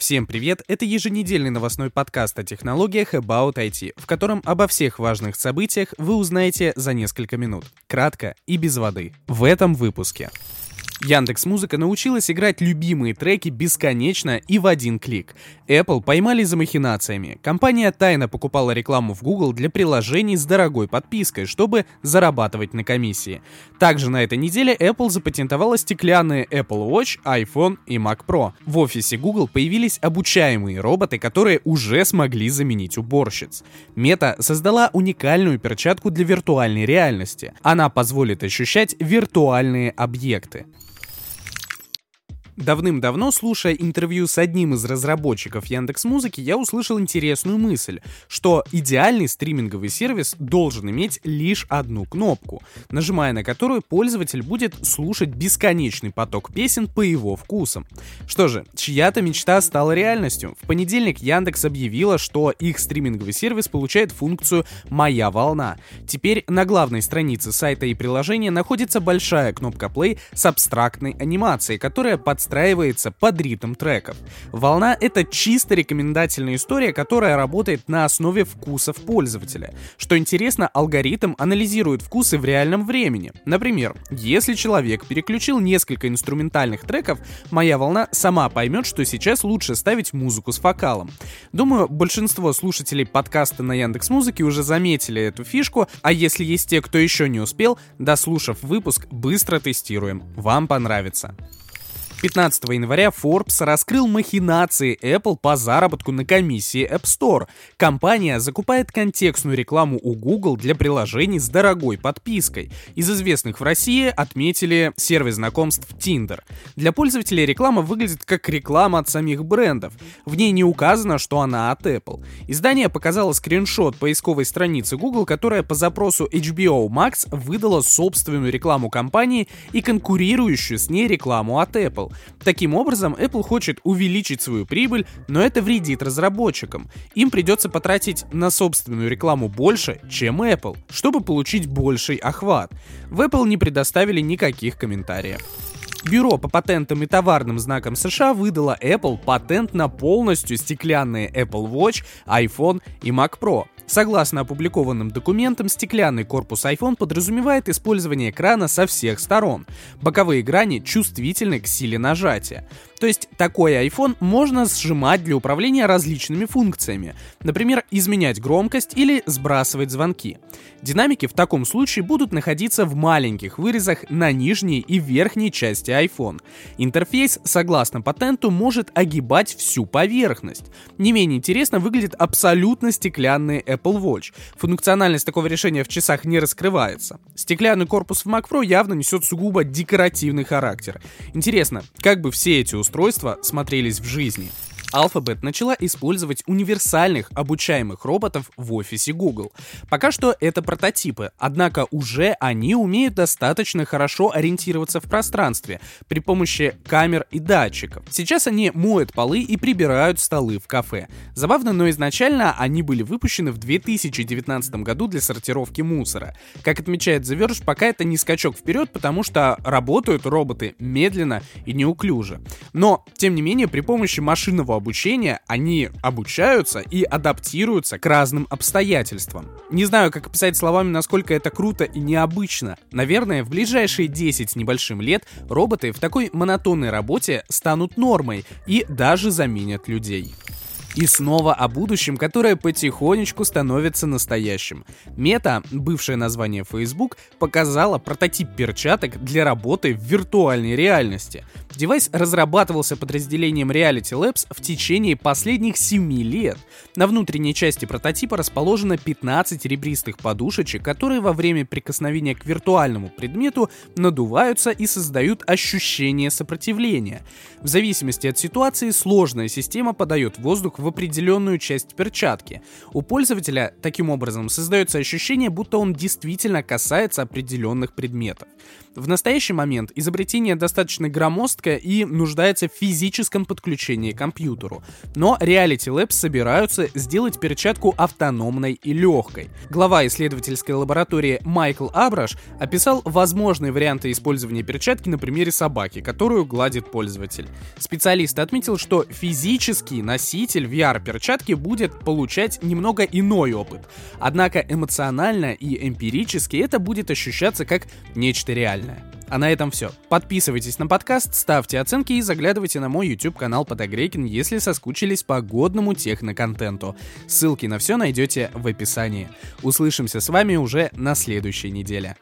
Всем привет! Это еженедельный новостной подкаст о технологиях About IT, в котором обо всех важных событиях вы узнаете за несколько минут. Кратко и без воды. В этом выпуске. Яндекс Музыка научилась играть любимые треки бесконечно и в один клик. Apple поймали за махинациями. Компания тайно покупала рекламу в Google для приложений с дорогой подпиской, чтобы зарабатывать на комиссии. Также на этой неделе Apple запатентовала стеклянные Apple Watch, iPhone и Mac Pro. В офисе Google появились обучаемые роботы, которые уже смогли заменить уборщиц. Мета создала уникальную перчатку для виртуальной реальности. Она позволит ощущать виртуальные объекты. Давным-давно, слушая интервью с одним из разработчиков Яндекс Музыки, я услышал интересную мысль, что идеальный стриминговый сервис должен иметь лишь одну кнопку, нажимая на которую пользователь будет слушать бесконечный поток песен по его вкусам. Что же, чья-то мечта стала реальностью. В понедельник Яндекс объявила, что их стриминговый сервис получает функцию «Моя волна». Теперь на главной странице сайта и приложения находится большая кнопка play с абстрактной анимацией, которая подставляет подстраивается под ритм треков. Волна — это чисто рекомендательная история, которая работает на основе вкусов пользователя. Что интересно, алгоритм анализирует вкусы в реальном времени. Например, если человек переключил несколько инструментальных треков, моя волна сама поймет, что сейчас лучше ставить музыку с фокалом. Думаю, большинство слушателей подкаста на Яндекс Музыке уже заметили эту фишку, а если есть те, кто еще не успел, дослушав выпуск, быстро тестируем. Вам понравится. 15 января Forbes раскрыл махинации Apple по заработку на комиссии App Store. Компания закупает контекстную рекламу у Google для приложений с дорогой подпиской. Из известных в России отметили сервис знакомств Tinder. Для пользователей реклама выглядит как реклама от самих брендов. В ней не указано, что она от Apple. Издание показало скриншот поисковой страницы Google, которая по запросу HBO Max выдала собственную рекламу компании и конкурирующую с ней рекламу от Apple. Таким образом, Apple хочет увеличить свою прибыль, но это вредит разработчикам. Им придется потратить на собственную рекламу больше, чем Apple, чтобы получить больший охват. В Apple не предоставили никаких комментариев. Бюро по патентам и товарным знакам США выдало Apple патент на полностью стеклянные Apple Watch, iPhone и Mac Pro. Согласно опубликованным документам, стеклянный корпус iPhone подразумевает использование экрана со всех сторон. Боковые грани чувствительны к силе нажатия. То есть такой iPhone можно сжимать для управления различными функциями, например, изменять громкость или сбрасывать звонки. Динамики в таком случае будут находиться в маленьких вырезах на нижней и верхней части iPhone. Интерфейс, согласно патенту, может огибать всю поверхность. Не менее интересно выглядит абсолютно стеклянный Apple Watch. Функциональность такого решения в часах не раскрывается. Стеклянный корпус в Mac Pro явно несет сугубо декоративный характер. Интересно, как бы все эти устройства устройства смотрелись в жизни. Alphabet начала использовать универсальных обучаемых роботов в офисе Google. Пока что это прототипы, однако уже они умеют достаточно хорошо ориентироваться в пространстве при помощи камер и датчиков. Сейчас они моют полы и прибирают столы в кафе. Забавно, но изначально они были выпущены в 2019 году для сортировки мусора. Как отмечает The Verge, пока это не скачок вперед, потому что работают роботы медленно и неуклюже. Но, тем не менее, при помощи машинного обучения, они обучаются и адаптируются к разным обстоятельствам. Не знаю, как описать словами, насколько это круто и необычно. Наверное, в ближайшие 10 с небольшим лет роботы в такой монотонной работе станут нормой и даже заменят людей. И снова о будущем, которое потихонечку становится настоящим. Meta, бывшее название Facebook, показала прототип перчаток для работы в виртуальной реальности. Девайс разрабатывался подразделением Reality Labs в течение последних 7 лет. На внутренней части прототипа расположено 15 ребристых подушечек, которые во время прикосновения к виртуальному предмету надуваются и создают ощущение сопротивления. В зависимости от ситуации сложная система подает воздух в определенную часть перчатки. У пользователя таким образом создается ощущение, будто он действительно касается определенных предметов. В настоящий момент изобретение достаточно громоздкое жестко и нуждается в физическом подключении к компьютеру. Но Reality Labs собираются сделать перчатку автономной и легкой. Глава исследовательской лаборатории Майкл Абраш описал возможные варианты использования перчатки на примере собаки, которую гладит пользователь. Специалист отметил, что физический носитель VR-перчатки будет получать немного иной опыт. Однако эмоционально и эмпирически это будет ощущаться как нечто реальное. А на этом все. Подписывайтесь на подкаст, ставьте оценки и заглядывайте на мой YouTube канал Подогрейкин, если соскучились по годному техноконтенту. Ссылки на все найдете в описании. Услышимся с вами уже на следующей неделе.